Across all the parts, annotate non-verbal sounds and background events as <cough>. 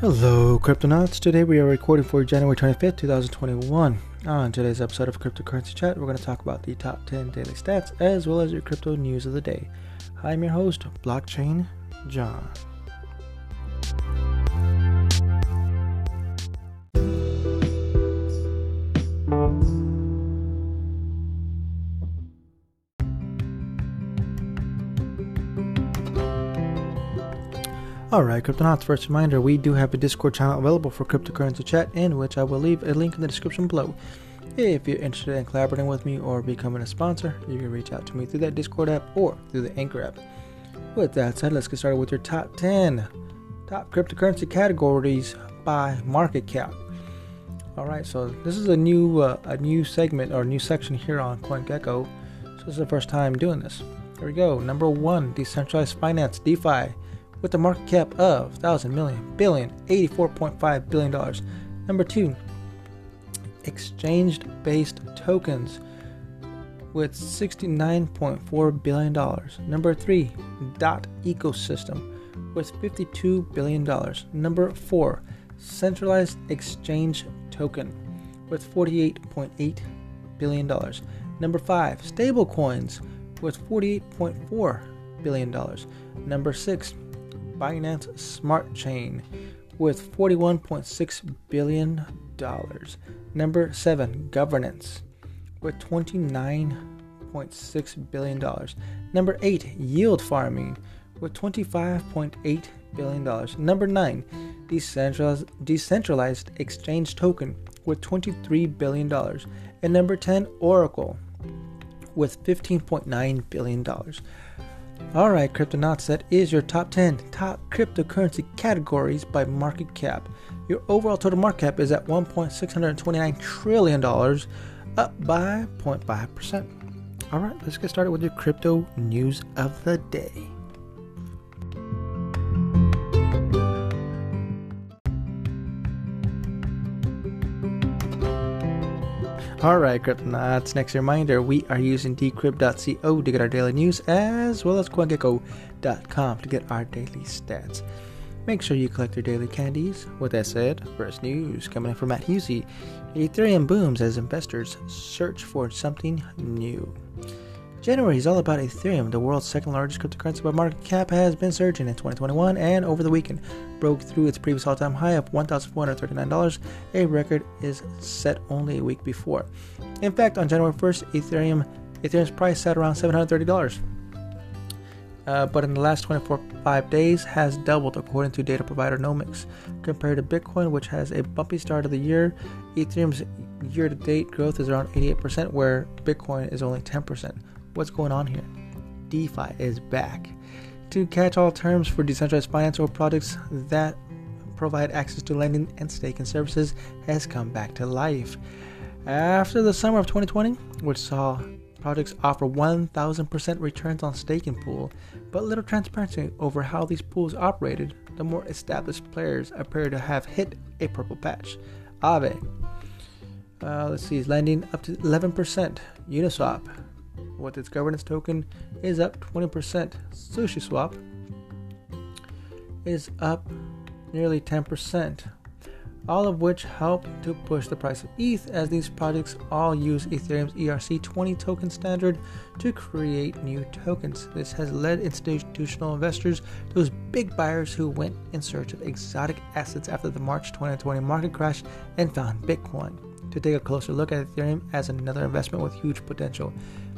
Hello, Cryptonauts. Today we are recording for January 25th, 2021. On today's episode of Cryptocurrency Chat, we're going to talk about the top 10 daily stats as well as your crypto news of the day. I'm your host, Blockchain John. Alright, Cryptonauts, first reminder we do have a Discord channel available for cryptocurrency chat, in which I will leave a link in the description below. If you're interested in collaborating with me or becoming a sponsor, you can reach out to me through that Discord app or through the Anchor app. With that said, let's get started with your top 10 top cryptocurrency categories by market cap. Alright, so this is a new uh, a new segment or new section here on CoinGecko. So this is the first time doing this. Here we go. Number one, decentralized finance, DeFi with a market cap of 1,000 million, billion, 84.5 billion dollars. Number two, exchange based tokens with 69.4 billion dollars. Number three, dot ecosystem with 52 billion dollars. Number four, centralized exchange token with 48.8 billion dollars. Number five, stablecoins with 48.4 billion dollars. Number six, Binance Smart Chain with $41.6 billion. Number 7, Governance with $29.6 billion. Number 8, Yield Farming with $25.8 billion. Number 9, Decentralized, Decentralized Exchange Token with $23 billion. And number 10, Oracle with $15.9 billion. Alright, Cryptonauts, that is your top 10 top cryptocurrency categories by market cap. Your overall total market cap is at $1.629 trillion, up by 0.5%. Alright, let's get started with your crypto news of the day. Alright, Cryptonauts, next reminder we are using decrypt.co to get our daily news as well as CoinGecko.com to get our daily stats. Make sure you collect your daily candies. With that said, first news coming in from Matt Hussey Ethereum booms as investors search for something new. January is all about Ethereum. The world's second largest cryptocurrency by market cap has been surging in 2021 and over the weekend broke through its previous all-time high of $1,439. A record is set only a week before. In fact, on January 1st, Ethereum Ethereum's price sat around $730. Uh, but in the last 24 five days has doubled according to data provider Nomics. Compared to Bitcoin, which has a bumpy start of the year, Ethereum's year-to-date growth is around 88%, where Bitcoin is only 10% what's going on here? DeFi is back. To catch all terms for decentralized finance or projects that provide access to lending and staking services has come back to life. After the summer of 2020, which saw projects offer 1000% returns on staking pool, but little transparency over how these pools operated, the more established players appear to have hit a purple patch. Aave, uh, let's see, is lending up to 11%. Uniswap, with its governance token is up 20%. SushiSwap is up nearly 10%, all of which help to push the price of ETH as these projects all use Ethereum's ERC20 token standard to create new tokens. This has led institutional investors, those big buyers who went in search of exotic assets after the March 2020 market crash and found Bitcoin, to take a closer look at Ethereum as another investment with huge potential.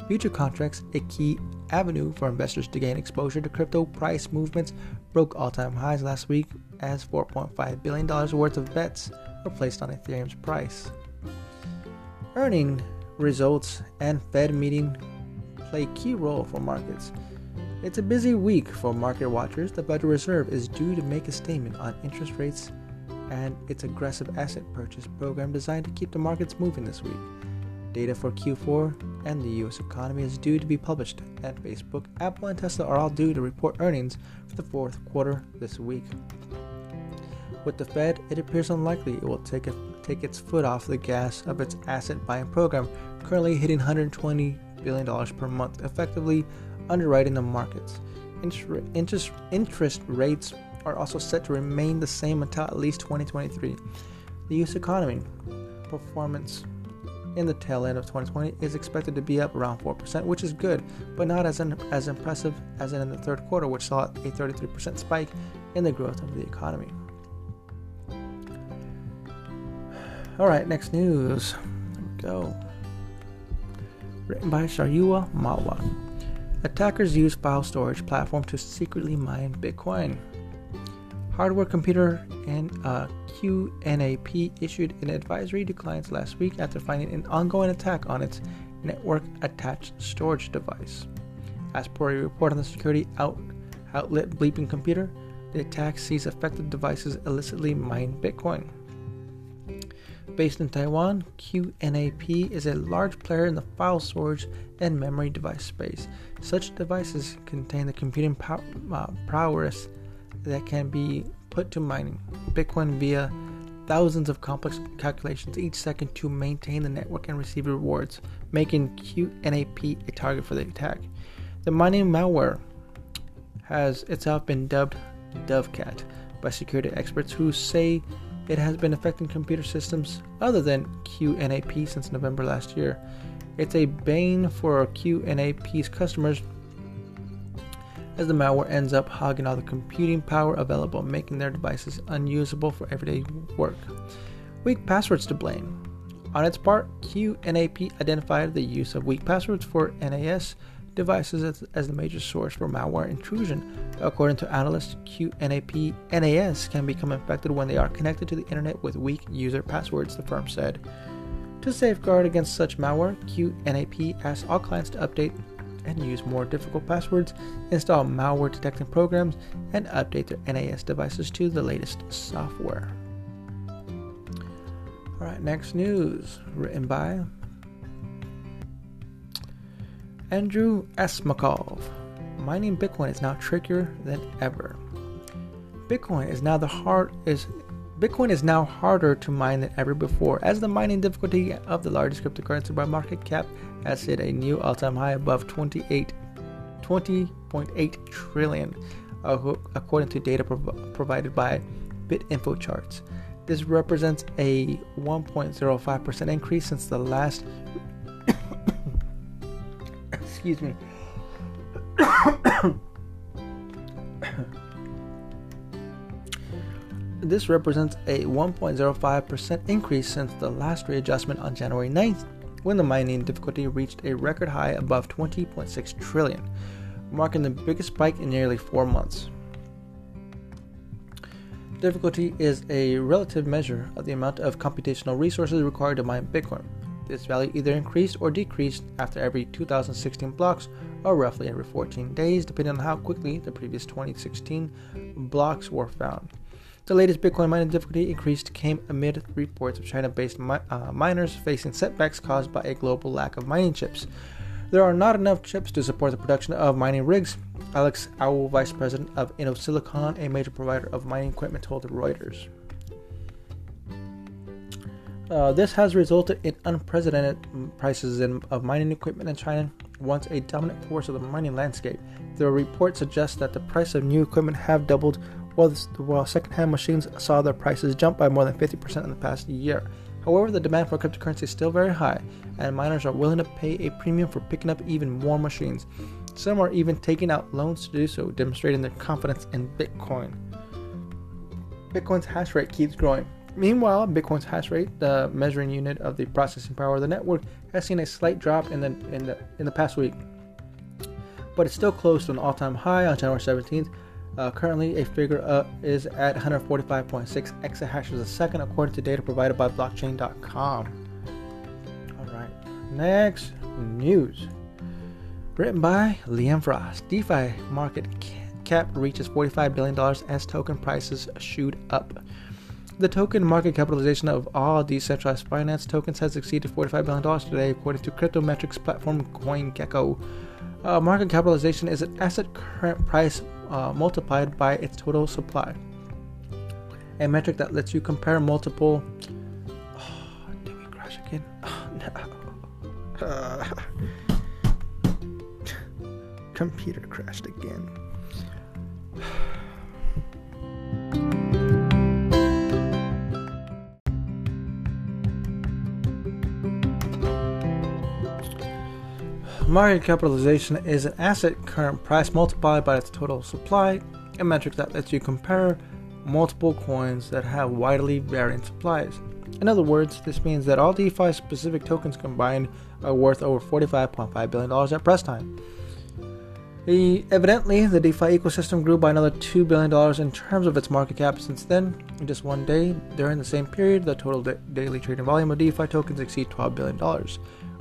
Future contracts, a key avenue for investors to gain exposure to crypto price movements, broke all time highs last week as $4.5 billion worth of bets were placed on Ethereum's price. Earning results and Fed meeting play key role for markets. It's a busy week for market watchers. The Federal Reserve is due to make a statement on interest rates and its aggressive asset purchase program designed to keep the markets moving this week. Data for Q4 and the US economy is due to be published, and Facebook, Apple, and Tesla are all due to report earnings for the fourth quarter this week. With the Fed, it appears unlikely it will take, a, take its foot off the gas of its asset buying program, currently hitting $120 billion per month, effectively underwriting the markets. Interest, interest, interest rates are also set to remain the same until at least 2023. The US economy performance in the tail end of 2020 is expected to be up around 4%, which is good, but not as, an, as impressive as in the third quarter, which saw a 33% spike in the growth of the economy. All right, next news. We go. Written by Shaurya Malwa. Attackers use file storage platform to secretly mine Bitcoin. Hardware Computer and uh, QNAP issued an advisory to clients last week after finding an ongoing attack on its network attached storage device. As per a report on the security out- outlet Bleeping Computer, the attack sees affected devices illicitly mine Bitcoin. Based in Taiwan, QNAP is a large player in the file storage and memory device space. Such devices contain the computing pow- uh, prowess that can be put to mining Bitcoin via thousands of complex calculations each second to maintain the network and receive rewards, making QNAP a target for the attack. The mining malware has itself been dubbed Dovecat by security experts who say it has been affecting computer systems other than QNAP since November last year. It's a bane for QNAP's customers as the malware ends up hogging all the computing power available, making their devices unusable for everyday work. Weak passwords to blame. On its part, QNAP identified the use of weak passwords for NAS devices as, as, the major source for malware intrusion. According to analysts, QNAP NAS can become infected when they are connected to the internet with weak user passwords, the firm said. To safeguard against such malware, QNAP asks all clients to update and use more difficult passwords, install malware detecting programs, and update their NAS devices to the latest software. All right, next news written by Andrew Asmakov. Mining Bitcoin is now trickier than ever. Bitcoin is now the hard is Bitcoin is now harder to mine than ever before, as the mining difficulty of the largest cryptocurrency by market cap has hit a new all-time high above 28, 20.8 trillion, according to data prov- provided by BitInfoCharts. This represents a 1.05% increase since the last. <coughs> excuse me. <coughs> <coughs> This represents a 1.05% increase since the last readjustment on January 9th, when the mining difficulty reached a record high above 20.6 trillion, marking the biggest spike in nearly four months. Difficulty is a relative measure of the amount of computational resources required to mine Bitcoin. This value either increased or decreased after every 2016 blocks, or roughly every 14 days, depending on how quickly the previous 2016 blocks were found. The latest Bitcoin mining difficulty increase came amid reports of China based mi- uh, miners facing setbacks caused by a global lack of mining chips. There are not enough chips to support the production of mining rigs, Alex Au, vice president of InnoSilicon, a major provider of mining equipment, told Reuters. Uh, this has resulted in unprecedented prices in, of mining equipment in China, once a dominant force of the mining landscape. The report suggests that the price of new equipment have doubled while, while secondhand machines saw their prices jump by more than 50% in the past year. However, the demand for cryptocurrency is still very high, and miners are willing to pay a premium for picking up even more machines. Some are even taking out loans to do so, demonstrating their confidence in Bitcoin. Bitcoin's hash rate keeps growing. Meanwhile, Bitcoin's hash rate, the measuring unit of the processing power of the network, has seen a slight drop in the in the in the past week, but it's still close to an all-time high on January 17th uh, currently, a figure uh, is at 145.6 exahashes a second, according to data provided by blockchain.com. All right, next news. Written by Liam Frost. DeFi market cap reaches $45 billion as token prices shoot up. The token market capitalization of all decentralized finance tokens has exceeded $45 billion today, according to crypto metrics platform CoinGecko. Uh, market capitalization is an asset current price uh, multiplied by its total supply. A metric that lets you compare multiple. Oh, <sighs> did we crash again? Oh, <sighs> no. Uh, <laughs> computer crashed again. <sighs> Market capitalization is an asset current price multiplied by its total supply, a metric that lets you compare multiple coins that have widely varying supplies. In other words, this means that all DeFi specific tokens combined are worth over $45.5 billion at press time. Evidently, the DeFi ecosystem grew by another $2 billion in terms of its market cap since then. In just one day, during the same period, the total da- daily trading volume of DeFi tokens exceed $12 billion.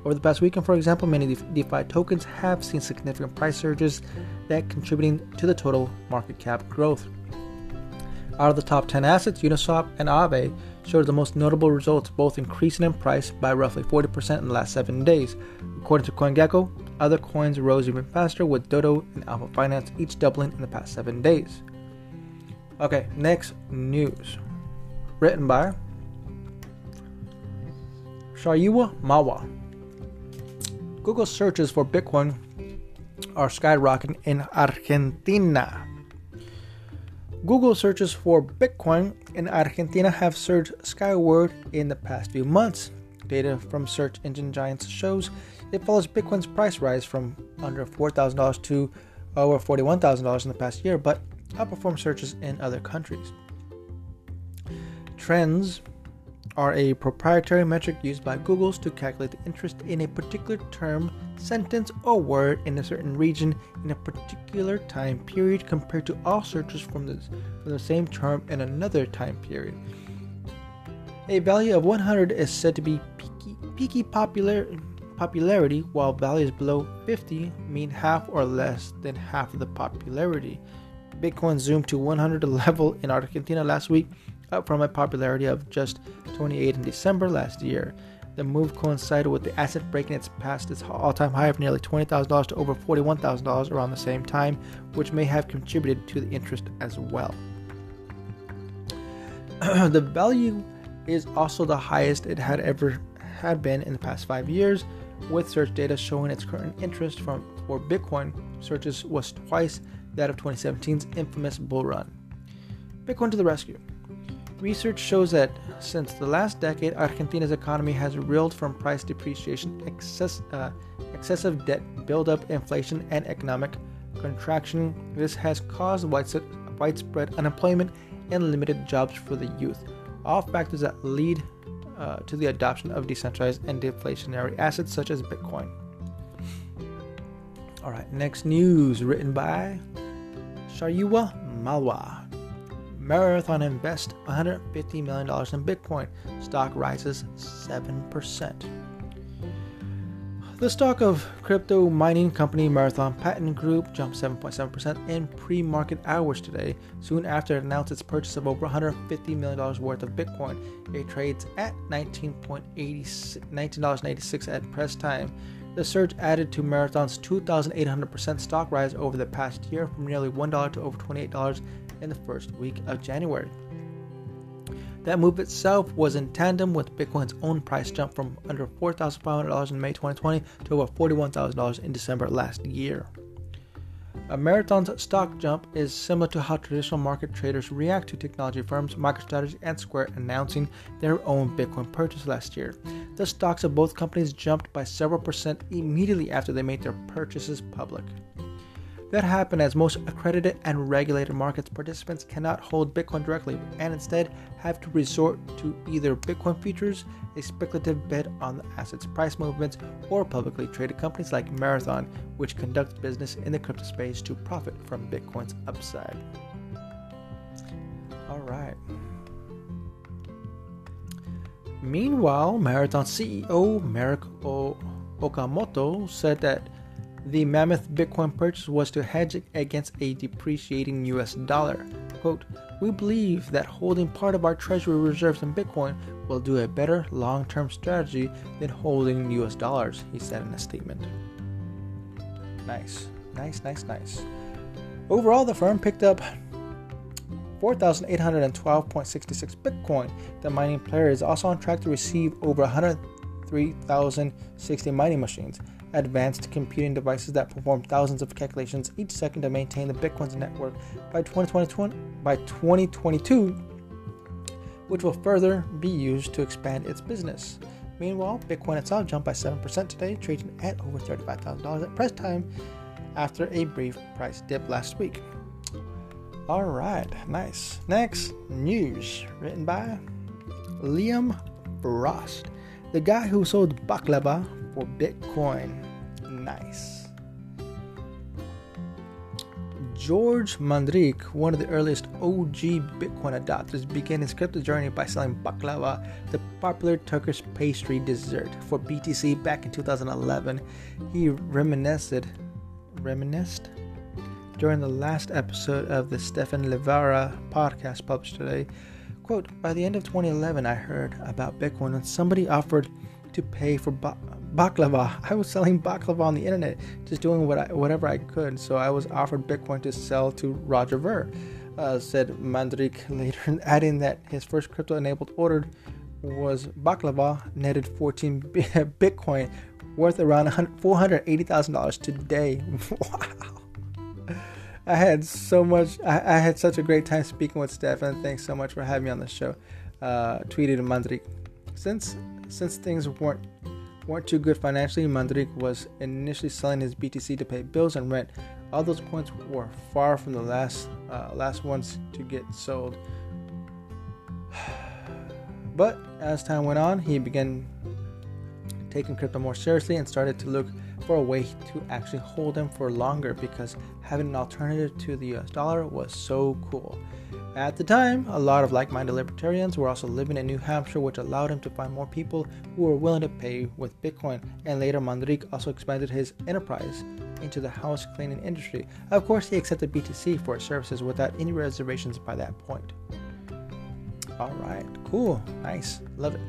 Over the past weekend, for example, many DeFi tokens have seen significant price surges that contributing to the total market cap growth. Out of the top 10 assets, Uniswap and Aave showed the most notable results, both increasing in price by roughly 40% in the last seven days. According to CoinGecko, other coins rose even faster, with Dodo and Alpha Finance each doubling in the past seven days. Okay, next news. Written by Shaurya Mawa. Google searches for Bitcoin are skyrocketing in Argentina. Google searches for Bitcoin in Argentina have surged skyward in the past few months. Data from search engine giants shows it follows Bitcoin's price rise from under $4,000 to over $41,000 in the past year, but outperforms searches in other countries. Trends are a proprietary metric used by Google's to calculate the interest in a particular term, sentence, or word in a certain region in a particular time period compared to all searches from, this, from the same term in another time period. A value of 100 is said to be peaky, peaky popular, popularity, while values below 50 mean half or less than half of the popularity. Bitcoin zoomed to 100 level in Argentina last week up from a popularity of just 28 in December last year. The move coincided with the asset breaking its past its all-time high of nearly $20,000 to over $41,000 around the same time, which may have contributed to the interest as well. <clears throat> the value is also the highest it had ever had been in the past five years, with search data showing its current interest from for Bitcoin searches was twice that of 2017's infamous bull run. Bitcoin to the rescue. Research shows that since the last decade, Argentina's economy has reeled from price depreciation, excess, uh, excessive debt buildup, inflation, and economic contraction. This has caused widespread unemployment and limited jobs for the youth, all factors that lead uh, to the adoption of decentralized and deflationary assets such as Bitcoin. All right, next news written by Shaurya Malwa. Marathon invests $150 million in Bitcoin. Stock rises 7%. The stock of crypto mining company Marathon Patent Group jumped 7.7% in pre market hours today, soon after it announced its purchase of over $150 million worth of Bitcoin. It trades at $19.86 at press time. The surge added to Marathon's 2,800% stock rise over the past year from nearly $1 to over $28 in the first week of January. That move itself was in tandem with Bitcoin's own price jump from under $4,500 in May 2020 to over $41,000 in December last year. A marathon's stock jump is similar to how traditional market traders react to technology firms MicroStrategy and Square announcing their own Bitcoin purchase last year. The stocks of both companies jumped by several percent immediately after they made their purchases public. That happened as most accredited and regulated markets participants cannot hold Bitcoin directly and instead have to resort to either Bitcoin futures, a speculative bet on the asset's price movements, or publicly traded companies like Marathon, which conduct business in the crypto space to profit from Bitcoin's upside. All right. Meanwhile, Marathon CEO Merrick Okamoto said that the mammoth Bitcoin purchase was to hedge against a depreciating US dollar. Quote, we believe that holding part of our treasury reserves in Bitcoin will do a better long term strategy than holding US dollars, he said in a statement. Nice, nice, nice, nice. Overall, the firm picked up 4,812.66 Bitcoin. The mining player is also on track to receive over 103,060 mining machines advanced computing devices that perform thousands of calculations each second to maintain the Bitcoin's network by 2020, by 2022, which will further be used to expand its business. Meanwhile, Bitcoin itself jumped by 7% today, trading at over $35,000 at press time after a brief price dip last week. All right, nice. Next news written by Liam Frost, the guy who sold baklava for Bitcoin. Nice. George Mandrik, one of the earliest OG Bitcoin adopters, began his crypto journey by selling baklava, the popular Turkish pastry dessert, for BTC back in 2011. He reminisced, reminisced during the last episode of the Stephan Livera podcast published today. Quote, by the end of 2011, I heard about Bitcoin and somebody offered to pay for ba- baklava. I was selling baklava on the internet, just doing what I, whatever I could. So I was offered Bitcoin to sell to Roger Ver, uh, said Mandrik later, <laughs> adding that his first crypto enabled order was baklava, netted 14 <laughs> Bitcoin, worth around $480,000 today. <laughs> wow. I had so much. I, I, had such a great time speaking with Stefan. Thanks so much for having me on the show. Uh, tweeted Mandrik. Since since things weren't weren't too good financially, Mandrik was initially selling his BTC to pay bills and rent. All those coins were far from the last uh, last ones to get sold. <sighs> But as time went on, he began taking crypto more seriously and started to look for a way to actually hold them for longer because having an alternative to the US dollar was so cool. At the time, a lot of like minded libertarians were also living in New Hampshire, which allowed him to find more people who were willing to pay with Bitcoin. And later, Mandrik also expanded his enterprise into the house cleaning industry. Of course, he accepted BTC for his services without any reservations by that point. All right, cool, nice, love it.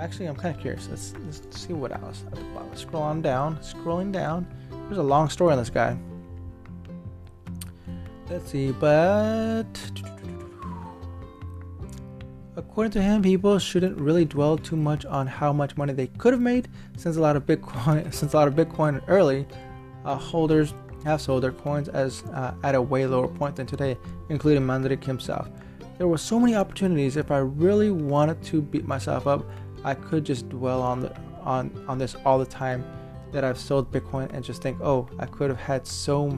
Actually, I'm kind of curious. Let's, let's see what else at the bottom. Scroll on down, scrolling down. There's a long story on this guy. Let's see, but according to him, people shouldn't really dwell too much on how much money they could have made, since a lot of Bitcoin, <laughs> since a lot of Bitcoin early uh, holders have sold their coins as uh, at a way lower point than today, including Mandrik himself. There were so many opportunities. If I really wanted to beat myself up, I could just dwell on the on on this all the time that I've sold Bitcoin and just think, oh, I could have had so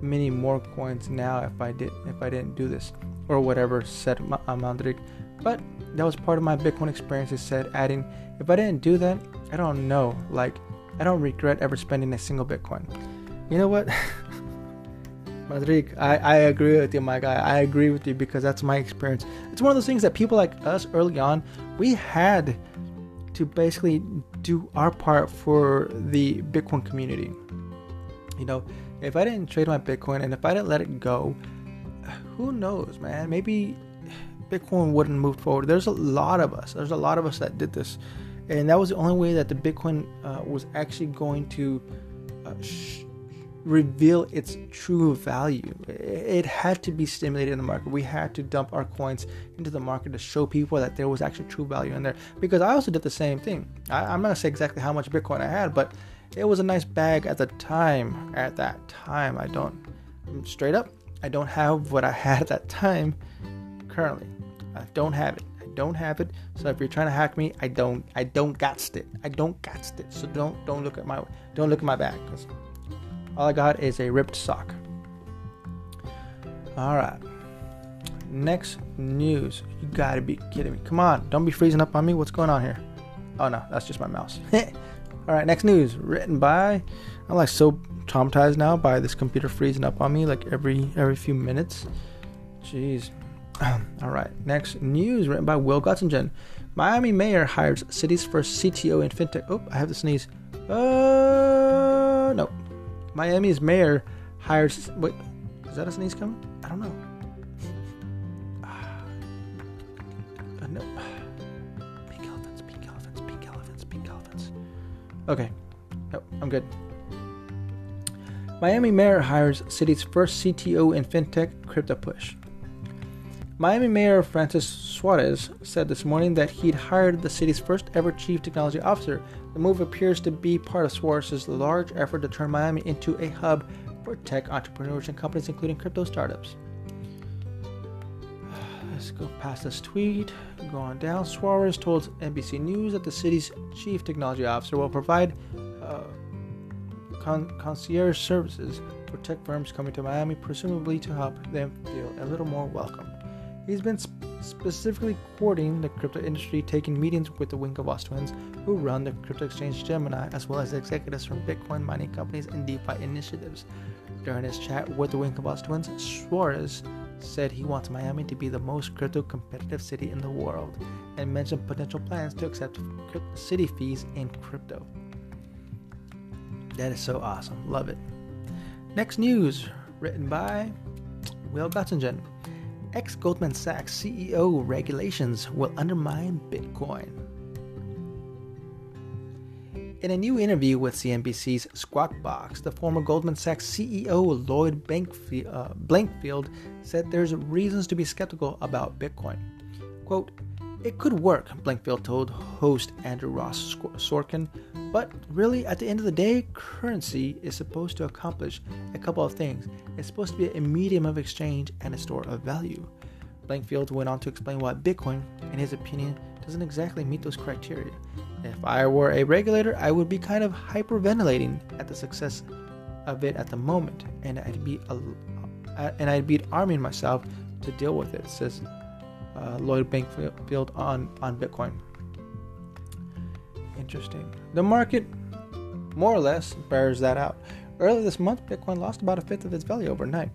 many more coins now if I did if I didn't do this or whatever said Mandrik. But that was part of my Bitcoin experience. He said, adding, if I didn't do that, I don't know. Like, I don't regret ever spending a single Bitcoin. You know what? <laughs> Mandrik, I, I agree with you, my guy. I agree with you because that's my experience. It's one of those things that people like us early on, we had to basically do our part for the Bitcoin community. You know, if I didn't trade my Bitcoin and if I didn't let it go, who knows, man? Maybe Bitcoin wouldn't move forward. There's a lot of us. There's a lot of us that did this, and that was the only way that the Bitcoin uh, was actually going to uh, sh- reveal its true value. It had to be stimulated in the market. We had to dump our coins into the market to show people that there was actually true value in there. Because I also did the same thing. I, I'm not gonna say exactly how much Bitcoin I had, but it was a nice bag at the time. At that time, I don't straight up. I don't have what I had at that time currently. I don't have it. I don't have it. So if you're trying to hack me, I don't. I don't got it. I don't got it. So don't don't look at my don't look at my back. because all I got is a ripped sock. All right. Next news. You gotta be kidding me. Come on. Don't be freezing up on me. What's going on here? Oh no, that's just my mouse. <laughs> All right. Next news. Written by. I'm like so traumatized now by this computer freezing up on me like every every few minutes. Jeez. <clears throat> All right. Next news written by Will Gottsegen. Miami mayor hires city's first CTO in fintech. Oh, I have to sneeze. Uh, no. Miami's mayor hires. Wait, is that a sneeze coming? I don't know. <sighs> Uh, no. Pink elephants, pink elephants, pink elephants, pink elephants. Okay. No, I'm good. Miami mayor hires city's first CTO in fintech crypto push. Miami Mayor Francis Suarez said this morning that he'd hired the city's first ever chief technology officer. The move appears to be part of Suarez's large effort to turn Miami into a hub for tech entrepreneurs and companies, including crypto startups. <sighs> let's go past this tweet. Go on down. Suarez told NBC News that the city's chief technology officer will provide uh, con- concierge services for tech firms coming to Miami, presumably to help them feel a little more welcome. He's been sp- specifically courting the crypto industry, taking meetings with the Winklevoss twins, who run the crypto exchange Gemini, as well as executives from Bitcoin mining companies and DeFi initiatives. During his chat with the Winklevoss twins, Suarez said he wants Miami to be the most crypto competitive city in the world and mentioned potential plans to accept city fees in crypto. That is so awesome. Love it. Next news written by Will Gottsegen. Ex Goldman Sachs CEO regulations will undermine Bitcoin. In a new interview with CNBC's Squawk Box, the former Goldman Sachs CEO Lloyd uh, Blankfein said there's reasons to be skeptical about Bitcoin. Quote, it could work, Blankfield told host Andrew Ross Sorkin, but really, at the end of the day, currency is supposed to accomplish a couple of things. It's supposed to be a medium of exchange and a store of value. Blankfield went on to explain why Bitcoin, in his opinion, doesn't exactly meet those criteria. If I were a regulator, I would be kind of hyperventilating at the success of it at the moment, and I'd be uh, and I'd be arming myself to deal with it, says uh, Lloyd Blankfein on on Bitcoin. Interesting. The market, more or less, bears that out. Earlier this month, Bitcoin lost about a fifth of its value overnight.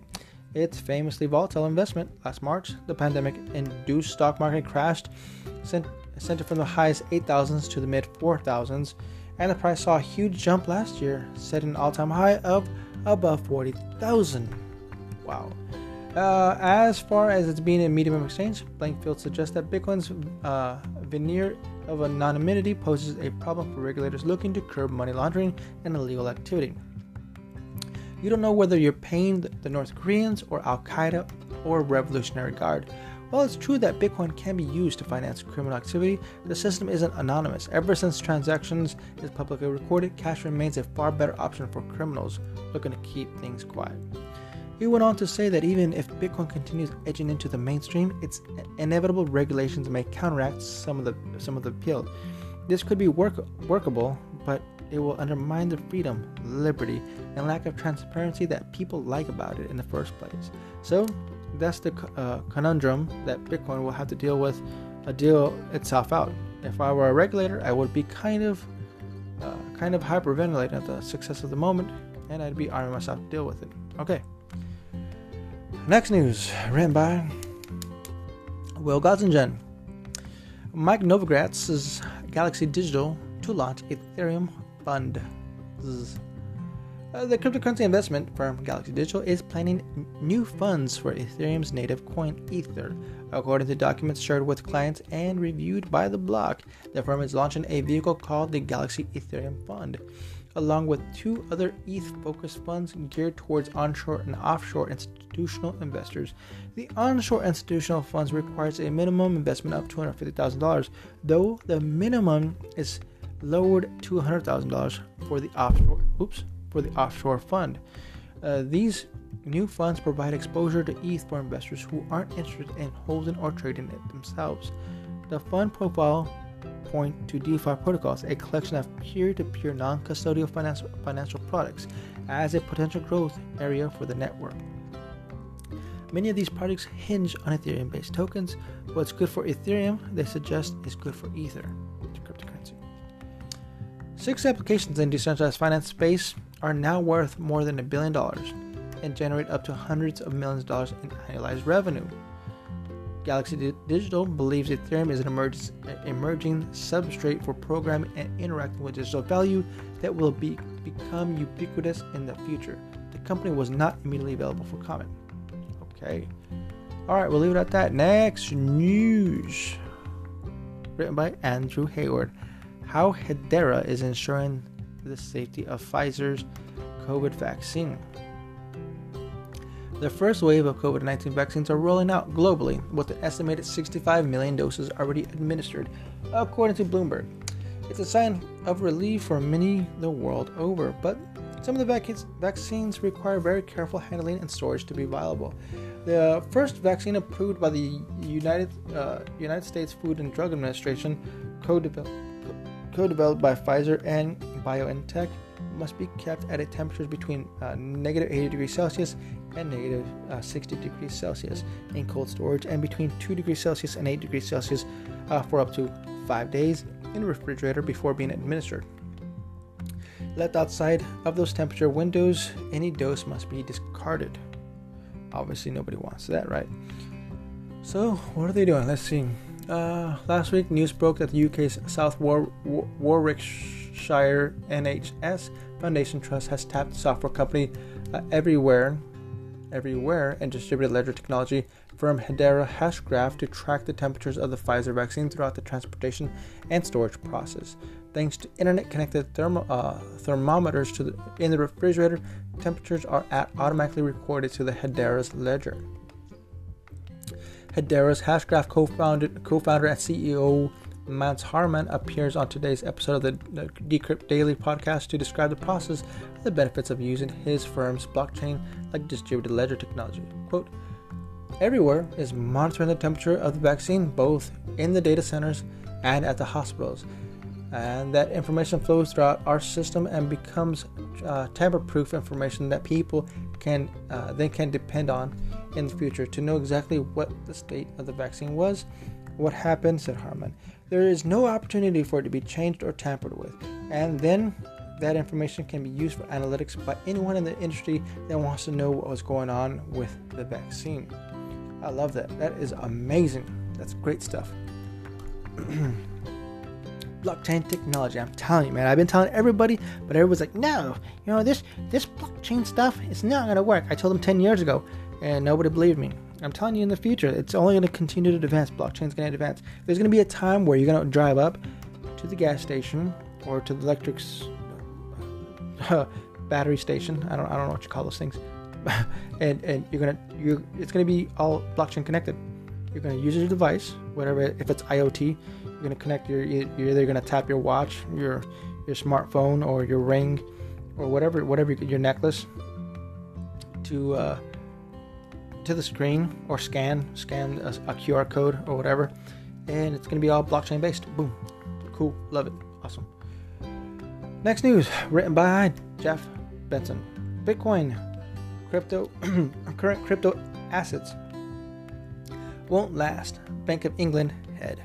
Its famously volatile investment last March, the pandemic induced stock market crashed, sent, sent it from the highest 8,000s to the mid 4,000s, and the price saw a huge jump last year, setting an all time high of above 40,000. Wow. Uh, as far as its being a medium of exchange, Blankfield suggests that Bitcoin's uh, veneer of anonymity poses a problem for regulators looking to curb money laundering and illegal activity. You don't know whether you're paying the North Koreans or Al Qaeda or Revolutionary Guard. While it's true that Bitcoin can be used to finance criminal activity, the system isn't anonymous. Ever since transactions is publicly recorded, cash remains a far better option for criminals looking to keep things quiet. He went on to say that even if Bitcoin continues edging into the mainstream, its inevitable regulations may counteract some of the some of the appeal. This could be work, workable, but it will undermine the freedom, liberty, and lack of transparency that people like about it in the first place. So that's the uh, conundrum that Bitcoin will have to deal with, uh, deal itself out. If I were a regulator, I would be kind of, uh, kind of hyperventilating at the success of the moment, and I'd be arming myself to deal with it. Okay. Next news, written by Will Gottsegen. Mike Novogratz's Galaxy Digital to launch Ethereum Fund. Uh, the cryptocurrency investment firm Galaxy Digital is planning new funds for Ethereum's native coin Ether. According to documents shared with clients and reviewed by the block, the firm is launching a vehicle called the Galaxy Ethereum Fund, along with two other ETH focused funds geared towards onshore and offshore institutional investors. The onshore institutional funds requires a minimum investment of $250,000, though the minimum is lowered to $100,000 for the offshore. Oops, for the offshore fund. Uh, these new funds provide exposure to ETH for investors who aren't interested in holding or trading it themselves. The fund profile point to DeFi protocols, a collection of peer-to-peer non-custodial financial, financial products, as a potential growth area for the network. Many of these projects hinge on Ethereum based tokens. What's good for Ethereum, they suggest, is good for Ether, cryptocurrency. Six applications in decentralized finance space are now worth more than a billion dollars and generate up to hundreds of millions of dollars in annualized revenue. Galaxy Digital believes Ethereum is an emerg- emerging substrate for programming and interacting with digital value that will be, become ubiquitous in the future. The company was not immediately available for comment. Okay. All right, we'll leave it at that. Next news. Written by Andrew Hayward. How Hedera is ensuring the safety of Pfizer's COVID vaccine. The first wave of COVID 19 vaccines are rolling out globally, with an estimated 65 million doses already administered, according to Bloomberg. It's a sign of relief for many the world over, but some of the vac- vaccines require very careful handling and storage to be viable. The first vaccine approved by the United uh, United States Food and Drug Administration, co-developed, co-developed by Pfizer and BioNTech, must be kept at a temperature between uh, negative 80 degrees Celsius and negative, uh, 60 degrees Celsius in cold storage, and between 2 degrees Celsius and 8 degrees Celsius uh, for up to five days in a refrigerator before being administered. Left outside of those temperature windows, any dose must be discarded. Obviously, nobody wants that, right? So, what are they doing? Let's see. Uh, last week, news broke that the UK's South War- War- Warwickshire NHS Foundation Trust has tapped software company uh, Everyware, Everyware, and distributed ledger technology firm Hedera Hashgraph to track the temperatures of the Pfizer vaccine throughout the transportation and storage process. Thanks to internet-connected thermo, uh, thermometers the, in the refrigerator, temperatures are at, automatically recorded to the Hedera's ledger. Hedera's Hashgraph co-founder, co-founder and CEO Mance Harmon appears on today's episode of the, the Decrypt Daily podcast to describe the process and the benefits of using his firm's blockchain like distributed ledger technology. Quote, Everyware is monitoring the temperature of the vaccine both in the data centers and at the hospitals. And that information flows throughout our system and becomes uh, tamper-proof information that people can uh, then can depend on in the future to know exactly what the state of the vaccine was, what happened, said Harmon. There is no opportunity for it to be changed or tampered with, and then that information can be used for analytics by anyone in the industry that wants to know what was going on with the vaccine. I love that. That is amazing. That's great stuff. <clears throat> blockchain technology. I'm telling you, man. I've been telling everybody, but everyone's like, no, you know, this this blockchain stuff is not gonna work. I told them 10 years ago, and nobody believed me. I'm telling you in the future, it's only gonna continue to advance. Blockchain's gonna advance. There's gonna be a time where you're gonna drive up to the gas station or to the electric <laughs> battery station. I don't I don't know what you call those things. <laughs> and and you're gonna you it's gonna be all blockchain connected. You're gonna use your device, whatever if it's IoT, gonna connect your you're either gonna tap your watch, your your smartphone, or your ring, or whatever whatever your necklace to uh, to the screen or scan scan a, a QR code or whatever, and it's gonna be all blockchain based. Boom, cool, love it, awesome. Next news written by Jeff Benson. Bitcoin crypto <clears throat> current crypto assets won't last. Bank of England head.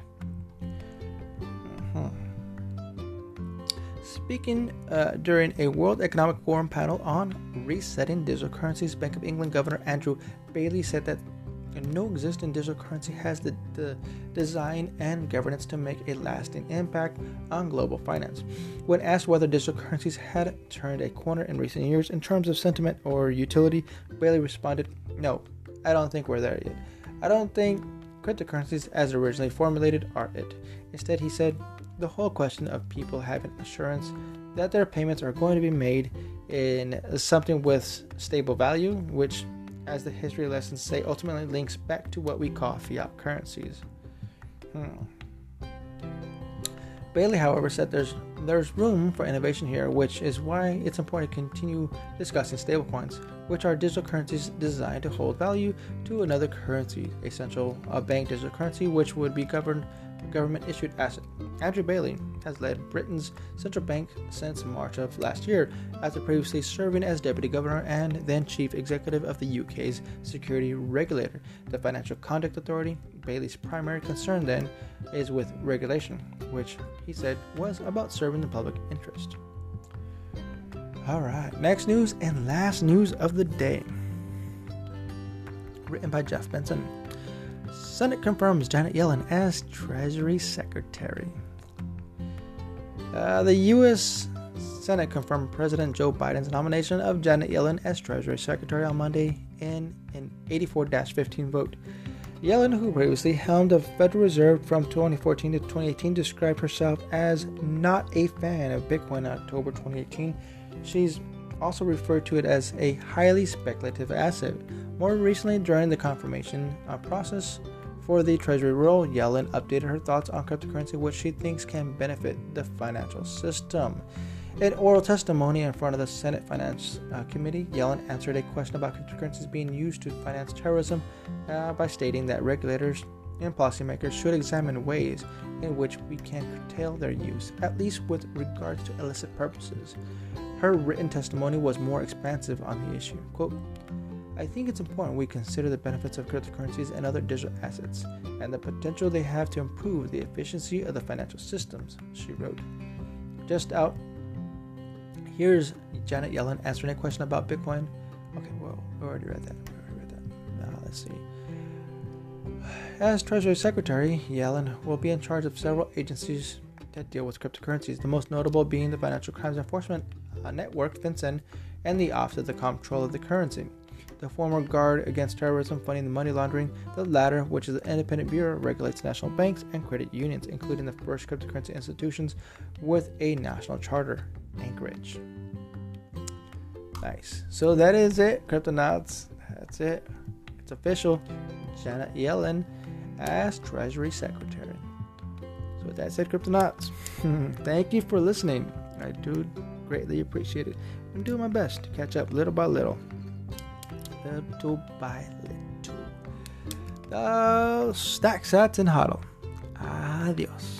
Speaking uh, during a World Economic Forum panel on resetting digital currencies, Bank of England Governor Andrew Bailey said that no existing digital currency has the, the design and governance to make a lasting impact on global finance. When asked whether digital currencies had turned a corner in recent years in terms of sentiment or utility, Bailey responded, No, I don't think we're there yet. I don't think cryptocurrencies as originally formulated are it. Instead, he said, the whole question of people having assurance that their payments are going to be made in something with stable value, which as the history lessons say, ultimately links back to what we call fiat currencies. Hmm. Bailey, however, said there's there's room for innovation here, which is why it's important to continue discussing stablecoins, which are digital currencies designed to hold value to another currency, essential a bank digital currency, which would be governed government issued asset. Andrew Bailey has led Britain's central bank since March of last year, after previously serving as deputy governor and then chief executive of the UK's security regulator, the Financial Conduct Authority. Bailey's primary concern then is with regulation, which he said was about serving the public interest. All right, next news and last news of the day. Written by Jeff Benson. Senate confirms Janet Yellen as Treasury Secretary. Uh, the U.S. Senate confirmed President Joe Biden's nomination of Janet Yellen as Treasury Secretary on Monday in an 84 15 vote. Yellen, who previously helmed the Federal Reserve from 2014 to 2018, described herself as not a fan of Bitcoin in October 2018. She's also referred to it as a highly speculative asset. More recently, during the confirmation uh, process for the Treasury role, Yellen updated her thoughts on cryptocurrency, which she thinks can benefit the financial system. In oral testimony in front of the Senate Finance uh, Committee, Yellen answered a question about cryptocurrencies being used to finance terrorism uh, by stating that regulators and policymakers should examine ways in which we can curtail their use, at least with regards to illicit purposes. Her written testimony was more expansive on the issue. Quote, I think it's important we consider the benefits of cryptocurrencies and other digital assets and the potential they have to improve the efficiency of the financial systems, she wrote. Just out Here's Janet Yellen answering a question about Bitcoin. Okay, well, we already read that. We already read that. Now let's see. As Treasury Secretary, Yellen will be in charge of several agencies that deal with cryptocurrencies, the most notable being the Financial Crimes Enforcement uh, Network, FinCEN, and the Office of the Comptroller of the Currency. The former Guard Against Terrorism Funding and Money Laundering, the latter, which is an independent bureau, regulates national banks and credit unions, including the first cryptocurrency institutions with a national charter. Anchorage. Nice. So that is it, Cryptonauts. That's it. It's official. Janet Yellen as Treasury Secretary. So with that said, Cryptonauts, <laughs> thank you for listening. I do greatly appreciate it. I'm doing my best to catch up little by little. Little by little. Stack sats and hodl. Adios.